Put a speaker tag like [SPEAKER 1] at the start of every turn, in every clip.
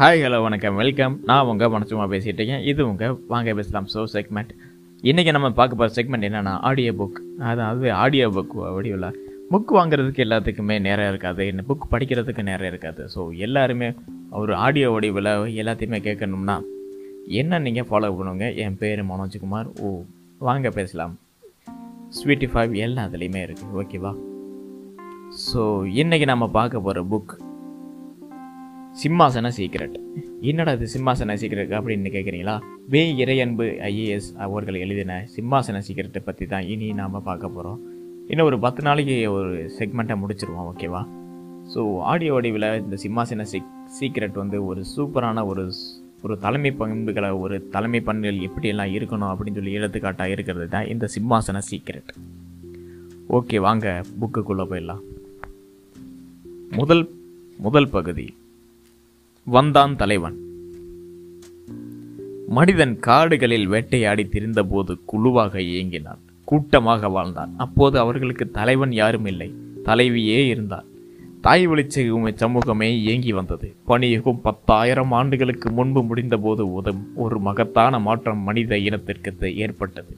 [SPEAKER 1] Hi hello வணக்கம். Welcome நான் உங்கள் மனசுமா பேசிகிட்டு இருக்கேன். இது உங்கள் வாங்க பேசலாம். ஸோ செக்மெண்ட் இன்றைக்கி நம்ம பார்க்க போகிற செக்மெண்ட் என்னென்னா ஆடியோ புக் அதாவது ஆடியோ புக் வடிவில் புக் வாங்குறதுக்கு எல்லாத்துக்குமே நேரம் இருக்காது. இந்த புக் படிக்கிறதுக்கு நேரம் இருக்காது. ஸோ எல்லாருமே ஒரு ஆடியோ வடிவில் எல்லாத்தையுமே கேட்கணும்னா என்ன நீங்கள் ஃபாலோ பண்ணுங்க? என் பேர் மனோஜ்குமார் ஓ வாங்க பேசலாம். ஸ்வீட்டி ஃபைவ் எல்லாம் அதுலேயுமே இருக்குது ஓகேவா ஸோ இன்றைக்கி நம்ம பார்க்க போகிற புக் சிம்மாசன சீக்ரெட் என்னடா இது சிம்மாசன சீக்ரெட் அப்படின்னு கேட்குறீங்களா வே இறையன்பு ஐஏஎஸ் அவர்கள் எழுதின சிம்மாசன சீக்ரெட்டை பற்றி தான் இனி நாம் பார்க்க போகிறோம் இன்னும் ஒரு பத்து நாளைக்கு ஒரு செக்மெண்ட்டை முடிச்சிருவோம் ஓகேவா ஸோ ஆடியோ வடிவில் இந்த சிம்மாசன சீக் சீக்ரெட் வந்து ஒரு சூப்பரான ஒரு ஒரு தலைமை பண்புகளை ஒரு தலைமை பண்புகள் எப்படியெல்லாம் இருக்கணும் அப்படின்னு சொல்லி எடுத்துக்காட்டாக இருக்கிறது தான் இந்த சிம்மாசன சீக்ரெட் ஓகே வாங்க புக்குக்குள்ளே போயிடலாம். முதல் முதல் பகுதி. வந்தான் தலைவன். மனிதன் காடுகளில் வேட்டையாடி திரிந்தபோது குழுவாக இயங்கினான். கூட்டமாக வாழ்ந்தான். அப்போது அவர்களுக்கு தலைவன் யாரும் இல்லை. தலைவியே இருந்தார் தாய் வழிச்செகும் சமூகமே இயங்கி வந்தது. பணியகம் பத்தாயிரம் ஆண்டுகளுக்கு முன்பு முடிந்தபோது உதவும் ஒரு மகத்தான மாற்றம் மனித இனத்திற்கு ஏற்பட்டது.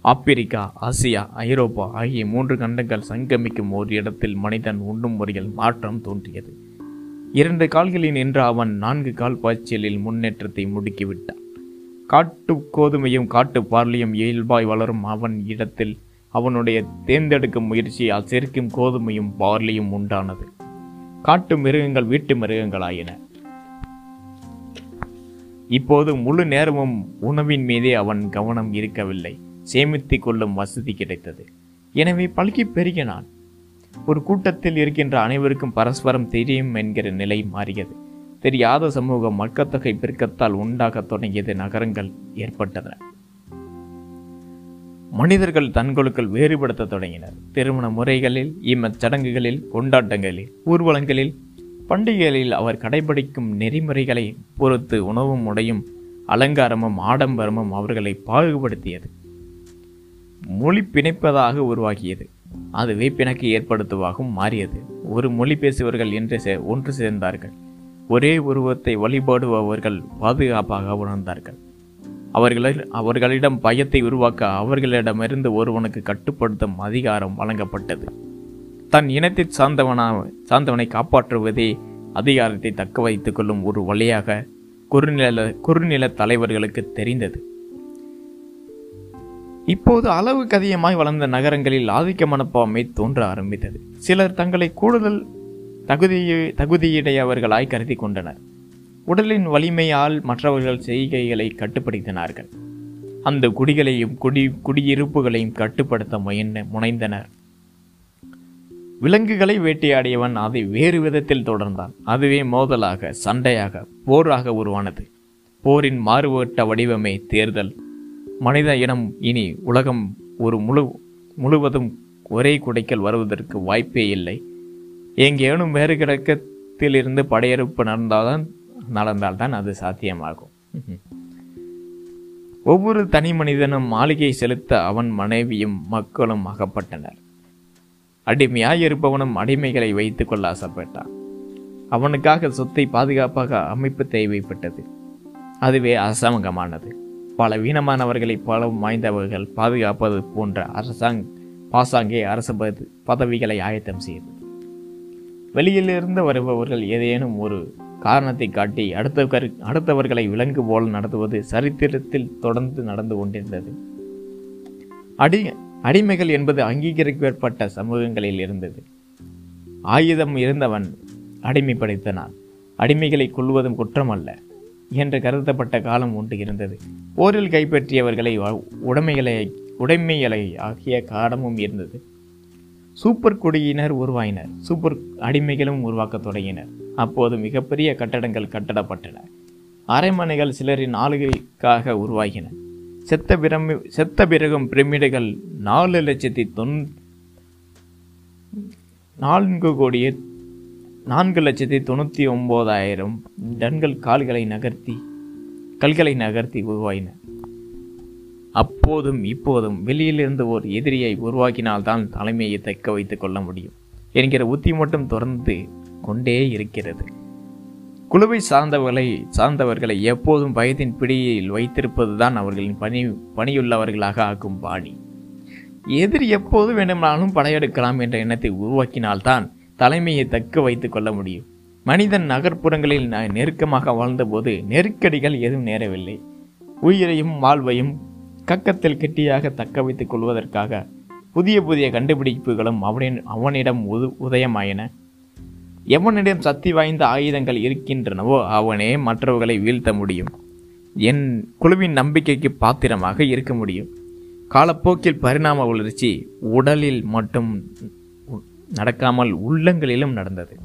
[SPEAKER 1] ஆப்பிரிக்கா ஆசியா ஐரோப்பா ஆகிய மூன்று கண்டங்கள் சங்கமிக்கும் ஒரு இடத்தில் மனிதன் உண்ணும் முறையில் மாற்றம் தோன்றியது. இரண்டு கால்களில் நின்ற அவன் நான்கு கால் பாய்ச்சலில் முன்னேற்றத்தை முடுக்கிவிட்டான். காட்டு கோதுமையும் காட்டு பார்லியும் இயல்பாய் வளரும் அவன் இடத்தில் அவனுடைய தேர்ந்தெடுக்கும் முயற்சியால் செருக்கும் கோதுமையும் பார்லியும் உண்டானது. காட்டு மிருகங்கள் வீட்டு மிருகங்களாயின. இப்போது முழு நேரமும் உணவின் மீதே அவன் கவனம் இருக்கவில்லை. சேமித்து கொள்ளும் வசதி கிடைத்தது. எனவே பல்கி பெருகினான். ஒரு கூட்டத்தில் இருக்கின்ற அனைவருக்கும் பரஸ்பரம் தெரியும் என்கிற நிலை மாறியது. தெரியாத சமூகம் மக்கத்தொகை பெருக்கத்தால் உண்டாகத் தொடங்கியது நகரங்கள் ஏற்பட்டன. மனிதர்கள் தங்களுக்குள் வேறுபடுத்த தொடங்கினர். திருமண முறைகளில் இம்மச்சடங்குகளில் கொண்டாட்டங்களில் ஊர்வலங்களில் பண்டிகைகளில் அவர் கடைபிடிக்கும் நெறிமுறைகளை பொறுத்து உணவும் உடையும் அலங்காரமும் ஆடம்பரமும் அவர்களை பாகுபடுத்தியது. மொழி பிணைப்பதாக உருவாகியது. அதுவே பிணக்கு ஏற்படுத்துவாகவும் மாறியது. ஒரு மொழி பேசுபவர்கள் என்று சே- ஒன்று சேர்ந்தார்கள். ஒரே உருவத்தை வழிபாடுபவர்கள் பாதுகாப்பாக உணர்ந்தார்கள். அவர்களில் அவர்களிடம் பயத்தை உருவாக்க அவர்களிடமிருந்து ஒருவனுக்கு கட்டுப்படுத்தும் அதிகாரம் வழங்கப்பட்டது. தன் இனத்தை சார்ந்தவனா சார்ந்தவனை காப்பாற்றுவதே அதிகாரத்தை தக்க வைத்துக்கொள்ளும் ஒரு வழியாக குறுநில குறுநில தலைவர்களுக்கு தெரிந்தது. இப்போது அளவுக்கு அதிகமாய் வளர்ந்த நகரங்களில் ஆதிக்க மனப்பான்மை தோன்ற ஆரம்பித்தது. சிலர் தங்களை கூடுதல் தகுதியை தகுதியுடையவர்களாய் கருதி கொண்டனர். உடலின் வலிமையால் மற்றவர்கள் செய்கைகளை கட்டுப்படுத்தினார்கள். அந்த குடிகளையும் குடி குடியிருப்புகளையும் கட்டுப்படுத்த முயன்ற முனைந்தனர். விலங்குகளை வேட்டையாடியவன் அதை வேறு விதத்தில் தொடர்ந்தான். அதுவே மோதலாக சண்டையாக போராக உருவானது. போரின் மாறுபட்ட வடிவமே தேர்தல். மனித இனம் இனி உலகம் ஒரு முழு முழுவதும் ஒரே குடைக்கல் வருவதற்கு வாய்ப்பே இல்லை. எங்கேனும் வேறு கிடக்கத்திலிருந்து படையெடுப்பு நடந்தால்தான் நடந்தால்தான் அது சாத்தியமாகும். ஒவ்வொரு தனி மனிதனும் மாளிகை செலுத்த அவன் மனைவியும் மக்களும் அகப்பட்டனர். அடிமையாய் இருப்பவனும் அடிமைகளை வைத்துக்கொள்ள ஆசைப்பட்டான். அவனுக்காக சொத்தை பாதுகாப்பாக அமைப்பு தேவைப்பட்டது. அதுவே அசமங்கமானது. பல வீணமானவர்களை வாய்ந்தவர்கள் பாதுகாப்பது போன்ற அரசாங் பாசாங்கே அரசு பத- பதவிகளை ஆயத்தம் செய்தது. வெளியிலிருந்து வருபவர்கள் ஏதேனும் ஒரு காரணத்தை காட்டி அடுத்த அடுத்தவர்களை விலங்கு போல் நடத்துவது சரித்திரத்தில் தொடர்ந்து நடந்து கொண்டிருந்தது. அடி அடிமைகள் என்பது அங்கீகரிக்கப்பட்ட சமூகங்களில் இருந்தது. ஆயுதம் இருந்தவன் அடிமைப்படுத்தினான். அடிமைகளை கொள்வதும் குற்றம் அல்ல என்று கருதப்பட்ட காலம் ஒன்று இருந்தது போரில் கைப்பற்றியவர்களை உடைமைகளை உடைமைகளை ஆகிய காலமும் இருந்தது. சூப்பர் குடியினர் உருவாயினர். சூப்பர் அடிமைகளும் உருவாக்கத் தொடங்கினர். அப்போது மிகப்பெரிய கட்டடங்கள் கட்டடப்பட்டன. அரைமனைகள் சிலரின் ஆளுகைக்காக உருவாகின. செத்த பிரமி செத்த பிறகும் பிரமிடுகள் நாலு லட்சத்தி தொன் நான்கு கோடியே நான்கு லட்சத்தி தொண்ணூற்றி ஒம்போதாயிரம் டன்கள் கால்களை நகர்த்தி கல்களை நகர்த்தி உருவாயின. அப்போதும் இப்போதும் வெளியிலிருந்து ஒரு எதிரியை உருவாக்கினால்தான் தலைமையை தக்க வைத்துக் கொள்ள முடியும் என்கிற உத்தி மட்டும் தொடர்ந்து கொண்டே இருக்கிறது. குழுவை சார்ந்தவர்களை சார்ந்தவர்களை எப்போதும் பயத்தின் பிடியில் வைத்திருப்பதுதான் அவர்களின் பணி பணியுள்ளவர்களாக ஆக்கும் பாணி. எதிரி எப்போது வேண்டுமானாலும் படையெடுக்கலாம் என்ற எண்ணத்தை உருவாக்கினால்தான் தலைமையை தக்க வைத்து கொள்ள முடியும். மனிதன் நகர்ப்புறங்களில் நெருக்கமாக வாழ்ந்தபோது நெருக்கடிகள் எதுவும் நேரவில்லை. உயிரையும் வாழ்வையும் கக்கத்தில் கெட்டியாக தக்க வைத்துக் கொள்வதற்காக புதிய புதிய கண்டுபிடிப்புகளும் அவனின் அவனிடம் உது உதயமாயின. எவனிடம் சக்தி வாய்ந்த ஆயுதங்கள் இருக்கின்றனவோ அவனே மற்றவர்களை வீழ்த்த முடியும். என் குழுவின் நம்பிக்கைக்கு பாத்திரமாக இருக்க முடியும். காலப்போக்கில் பரிணாம வளர்ச்சி உடலில் மட்டும் நடக்காமல் உள்ளங்களிலும் நடந்தது.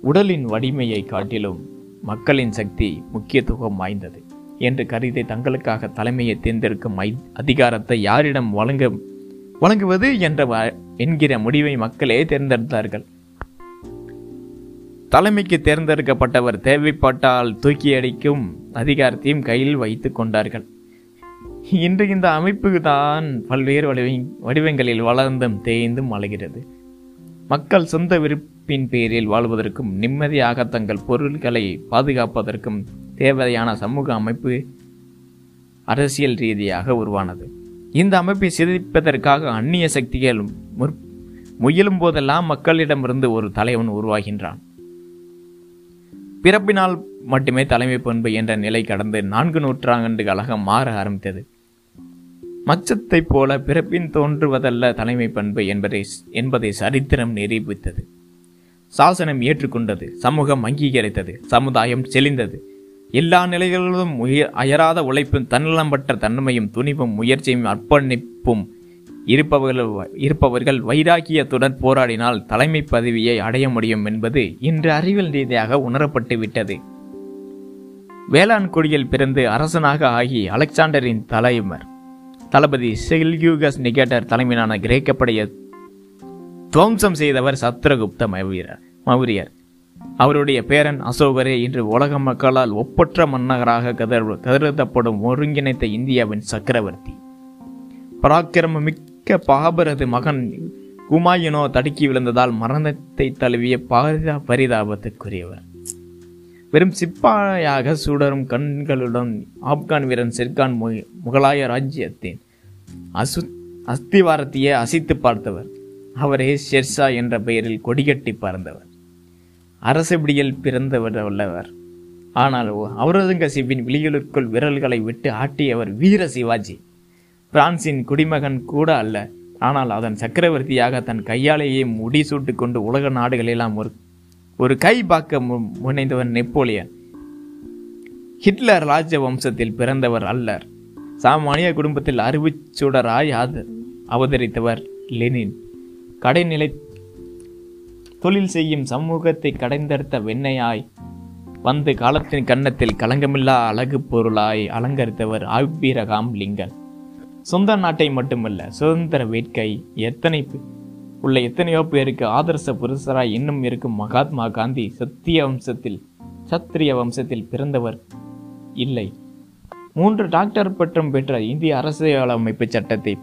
[SPEAKER 1] உடலின் வலிமையை காட்டிலும் மக்களின் சக்தி முக்கியத்துவம் வாய்ந்தது என்று கருதி தங்களுக்காக தலைமையை தேர்ந்தெடுக்கும் அதிகாரத்தை யாரிடம் வழங்க வழங்குவது என்ற என்கிற முடிவை மக்களே தேர்ந்தெடுத்தார்கள். தலைமைக்கு தேர்ந்தெடுக்கப்பட்டவர் தேவைப்பட்டால் தூக்கி அடிக்கும் அதிகாரத்தையும் கையில் வைத்துக் கொண்டார்கள். இன்று இந்த அமைப்பு தான் பல்வேறு வடிவ வடிவங்களில் வளர்ந்தும் தேய்ந்தும் வளர்கிறது மக்கள் சொந்த விருப்பின் பேரில் வாழ்வதற்கும் நிம்மதியாக தங்கள் பொருள்களை பாதுகாப்பதற்கும் தேவையான சமூக அமைப்பு அரசியல் ரீதியாக உருவானது. இந்த அமைப்பை சிதைப்பதற்காக அந்நிய சக்திகள் முற்- முயலும் போதெல்லாம் மக்களிடமிருந்து ஒரு தலைவன் உருவாகின்றான். பிறப்பினால் மட்டுமே தலைமை பண்பு என்ற நிலை கடந்து நான்கு நூற்றாண்டுகளாக மாற ஆரம்பித்தது. மச்சத்தைப் போல பிறப்பின் தோன்றுவதல்ல தலைமை பண்பு என்பதை என்பதை சரித்திரம் நிரூபித்தது. சாசனம் ஏற்றுக்கொண்டது சமூகம் அங்கீகரித்தது சமுதாயம் செழிந்தது. எல்லா நிலைகளிலும் உய- அயராத உழைப்பும் தன்னலம்பற்ற தன்மையும் துணிவும் முயற்சியும் அர்ப்பணிப்பும் இருப்பவர்கள் இருப்பவர்கள் வைராக்கியத்துடன் போராடினால் தலைமை பதவியை அடைய முடியும் என்பது இன்று அறிவியல் ரீதியாக உணரப்பட்டு விட்டது. வேளாண் குடியில் பிறந்து அரசனாக ஆகி அலெக்சாண்டரின் தலைவர் தளபதி செல்யூகஸ் நிகேட்டர் தலைமையிலான கிரேக்கப்படையை துவம்சம் செய்தவர் சத்ரகுப்த மௌரியர் மௌரியர். அவருடைய பேரன் அசோகரே இன்று உலக மக்களால் ஒப்பற்ற மன்னராக கதர் கருதப்படும் ஒருங்கிணைத்த இந்தியாவின் சக்கரவர்த்தி. பராக்கிரம மிக்க பாபரது மகன் குமாயினோ தடுக்கி விழுந்ததால் மரணத்தை தழுவிய பாரிதா பரிதாபத்துக்குரியவர். வெறும் சிப்பாயாக சுடரும் கண்களுடன் ஆப்கான் வீரன் சிர்கான் மு- முகலாய ராஜ்யத்தின் அசு அஸ்திவாரத்தையே அசைத்து பார்த்தவர். அவரே ஷெர்ஷா என்ற பெயரில் கொடிகட்டி பறந்தவர். அரசபிடியில் பிறந்தவர் உள்ளவர். ஆனால் அவுரங்கசீப்பின் விழிகளுக்குள் விரல்களை விட்டு ஆட்டியவர் வீர சிவாஜி. பிரான்சின் குடிமகன் கூட அல்ல. ஆனால் அதன் சக்கரவர்த்தியாக தன் கையாலேயே முடிசூட்டு கொண்டு உலக நாடுகளெல்லாம் ஒரு ஒரு கை பார்க்க முனைந்தவர் நெப்போலியன். ஹிட்லர் ராஜ வம்சத்தில் பிறந்தவர் அல்லர். சாமானிய குடும்பத்தில் அறிவுச்சுடராய் ஆத- அவதரித்தவர் லெனின். கடைநிலை தொழில் செய்யும் சமூகத்தை கடைந்தெடுத்த வெண்ணையாய் வந்து காலத்தின் கன்னத்தில் களங்கமில்லா அழகு பொருளாய் அலங்கரித்தவர் ஆபிரகாம் லிங்கன். சொந்த நாட்டை மட்டுமல்ல சுதந்திர வேட்கை எத்தனை உள்ள எத்தனையோ பேருக்கு ஆதர்ச புருஷராய் இன்னும் இருக்கும் மகாத்மா காந்தி சத்திய வம்சத்தில் சத்திரிய வம்சத்தில் பிறந்தவர் இல்லை. மூன்று டாக்டர் பட்டம் பெற்ற இந்திய அரசியலமைப்பு சட்டத்தை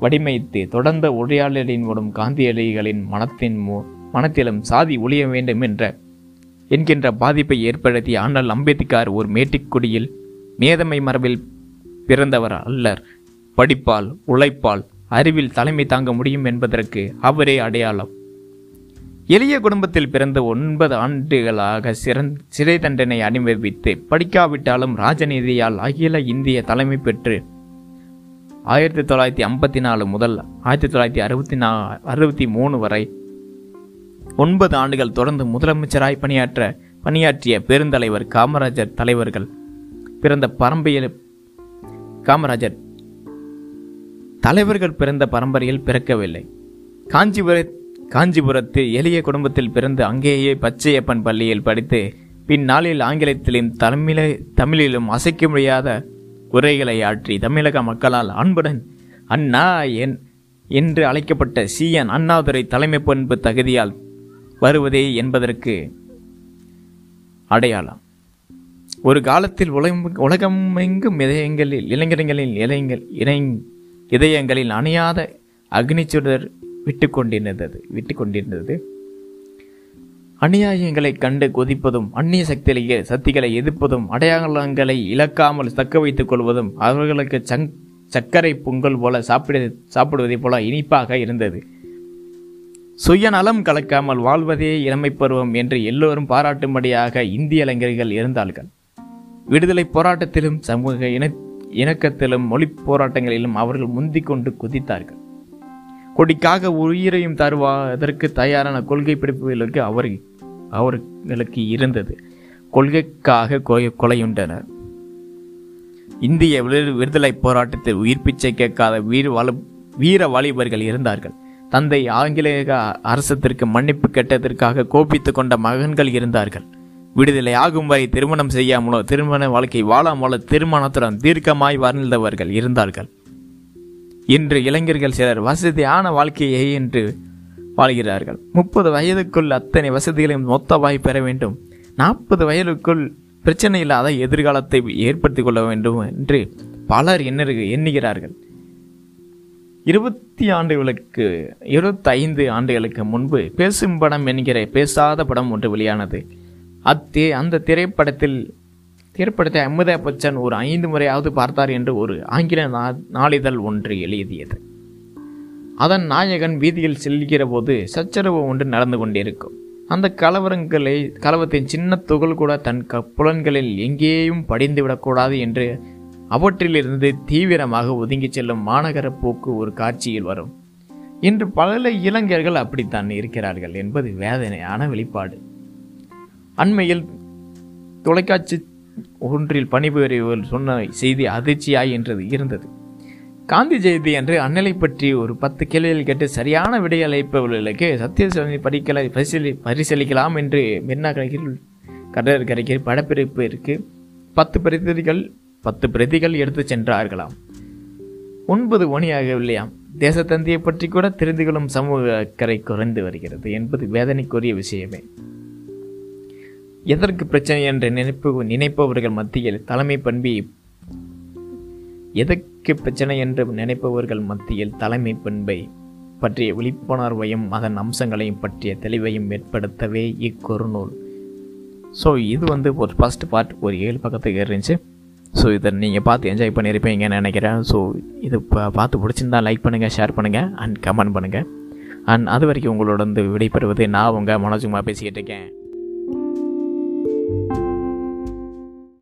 [SPEAKER 1] வடிமைத்து தொடர்ந்த உரையாடலின் மூலம் காந்தியடிகளின் மனத்தின் மனத்திலும் சாதி ஒழிய வேண்டும் என்ற என்கின்ற பாதிப்பை ஏற்படுத்திய ஆனால் அம்பேத்கர் ஒரு மேட்டிக்குடியில் மேதமை மரபில் பிறந்தவர் அல்லர். படிப்பால் உழைப்பால் அறிவில் தலைமை தாங்க முடியும் என்பதற்கு அவரே அடையாளம். எளிய குடும்பத்தில் பிறந்த ஒன்பது ஆண்டுகளாக சிறந் சிறை தண்டனை அனுபவித்து படிக்காவிட்டாலும் ராஜநீதியால் அகில இந்திய தலைமை பெற்று ஆயிரத்தி தொள்ளாயிரத்தி ஐம்பத்தி நாலு முதல் ஆயிரத்தி தொள்ளாயிரத்தி அறுபத்தி நா அறுபத்தி மூணு வரை ஒன்பது ஆண்டுகள் தொடர்ந்து முதலமைச்சராய் பணியாற்ற பணியாற்றிய பெருந்தலைவர் காமராஜர் தலைவர்கள் பிறந்த பரம்பையில் காமராஜர் தலைவர்கள் பிறந்த பரம்பரையில் பிறக்கவில்லை. காஞ்சிபுர காஞ்சிபுரத்து எளிய குடும்பத்தில் பிறந்து அங்கேயே பச்சையப்பன் பள்ளியில் படித்து பின்னாளில் ஆங்கிலத்திலும் தமிழ தமிழிலும் அசைக்க முடியாத உரைகளை ஆற்றி தமிழக மக்களால் அன்புடன் அண்ணா என் என்று அழைக்கப்பட்ட சிஎன் அண்ணாதுரை தலைமை பண்பு தகுதியால் வருவதே என்பதற்கு அடையாளம். ஒரு காலத்தில் உலகம் உலகமெங்கும் இதயங்களில் இளைஞர்களின் இளைஞர் இணை இதயங்களில் அணையாத அக்னிச்சுடர் விட்டு கொண்டிருந்தது விட்டு கொண்டிருந்தது அநியாயங்களைக் கண்டு கொதிப்பதும் அந்நிய சக்திகளை சக்திகளை எதிர்ப்பதும் அடையாளங்களை இழக்காமல் தக்க வைத்துக் கொள்வதும் அவர்களுக்கு சங் சர்க்கரை பொங்கல் போல சாப்பிட சாப்பிடுவதைப் போல இனிப்பாக இருந்தது. சுயநலம் கலக்காமல் வாழ்வதே இளமை பருவம் என்று எல்லோரும் பாராட்டும்படியாக இந்திய இளைஞர்கள் இருந்தார்கள். விடுதலை போராட்டத்திலும் சமூக இன இணக்கத்திலும் மொழி போராட்டங்களிலும் அவர்கள் முந்திக் கொண்டு குதித்தார்கள். கொடிக்காக உயிரையும் தருவதற்கு தயாரான கொள்கை பிடிப்புகளுக்கு அவர் அவர்களுக்கு இருந்தது. கொள்கைக்காக கொலையுண்டனர். இந்திய விடுதலை போராட்டத்தில் உயிர் பிச்சை கேட்காத வீர வாலி வீர வாலிபர்கள் இருந்தார்கள். தந்தை ஆங்கிலேய அரசத்திற்கு மன்னிப்பு கேட்டதற்காக கோபித்துக் கொண்ட மகன்கள் இருந்தார்கள். விடுதலை ஆகும் வரை திருமணம் செய்யாமலோ திருமண வாழ்க்கை வாழாமலோ திருமணத்துடன் தீர்க்கமாய் வாழ்ந்தவர்கள் இருந்தார்கள். இன்று இளைஞர்கள் சிலர் வசதியான வாழ்க்கையை என்று வாழ்கிறார்கள். முப்பது வயதுக்குள் அத்தனை வசதிகளையும் மொத்தமாய் பெற வேண்டும். நாற்பது வயதுக்குள் பிரச்சனை இல்லாத எதிர்காலத்தை ஏற்படுத்திக் கொள்ள வேண்டும் என்று பலர் எண்ணு எண்ணுகிறார்கள். இருபத்தி ஆண்டுகளுக்கு இருபத்தைந்து ஆண்டுகளுக்கு முன்பு பேசும் படம் என்கிற பேசாத படம் ஒன்று வெளியானது. அத்தே அந்த திரைப்படத்தில் திரைப்படத்தை அமிதாப் பச்சன் ஒரு ஐந்து முறையாவது பார்த்தார் என்று ஒரு ஆங்கில நா- நாளிதழ் ஒன்று எழுதியது. அதன் நாயகன் வீதியில் செல்கிற போது சச்சரவு ஒன்று நடந்து கொண்டிருக்கும். அந்த கலவரங்களை கலவரத்தின் சின்ன துகள் கூட தன் க- புலன்களில் எங்கேயும் படிந்து விடக்கூடாது என்று அவற்றிலிருந்து தீவிரமாக ஒதுங்கி செல்லும் மாநகர போக்கு ஒரு காட்சியில் வரும். இன்று பல இளைஞர்கள் அப்படித்தான் இருக்கிறார்கள் என்பது வேதனையான வெளிப்பாடு. அண்மையில் தொலைக்காட்சி ஒன்றில் பணிபுரியவர் சொன்ன செய்தி அதிர்ச்சியாய் என்றது இருந்தது. காந்தி ஜெயந்தி என்று அண்ணலை பற்றி ஒரு பத்து கேள்விகள் கேட்டு சரியான விடையளிப்பவர்களுக்கு சத்தியசோதனை படிக்கலை பரிசீலி பரிசீலிக்கலாம் என்று மென்னாகரையில் கடற்கரைக்கு படப்பிடிப்பிற்கு பத்து பிரதிகள் பத்து பிரதிகள் எடுத்து சென்றார்களாம். ஒன்பது மணியாகவில்லையாம். தேசத்தந்தியை பற்றி கூட தெரிந்து கொள்ளும் சமூக அக்கறை குறைந்து வருகிறது என்பது வேதனைக்குரிய விஷயமே. எதற்கு பிரச்சனை என்று நினைப்பு நினைப்பவர்கள் மத்தியில் தலைமை பண்பி எதற்கு பிரச்சனை என்று நினைப்பவர்கள் மத்தியில் தலைமை பண்பை பற்றிய விழிப்புணர்வையும் அதன் அம்சங்களையும் பற்றிய தெளிவையும் ஏற்படுத்தவே இக்குறுநூல் ஸோ இது வந்து ஒரு ஃபஸ்ட் பார்ட் ஒரு ஏழு பக்கத்துக்கு இருந்துச்சு ஸோ இதை நீங்கள் பார்த்து என்ஜாய் பண்ணியிருப்பீங்கன்னு நினைக்கிறேன். ஸோ இது பா- பார்த்து பிடிச்சிருந்தா லைக் பண்ணுங்கள் ஷேர் பண்ணுங்கள் அண்ட் கமெண்ட் பண்ணுங்கள் அண்ட் அது வரைக்கும் உங்களோட வந்து விடைபெறுவது நான் உங்கள் மனோஜுமா பேசிக்கிட்டு இருக்கேன்.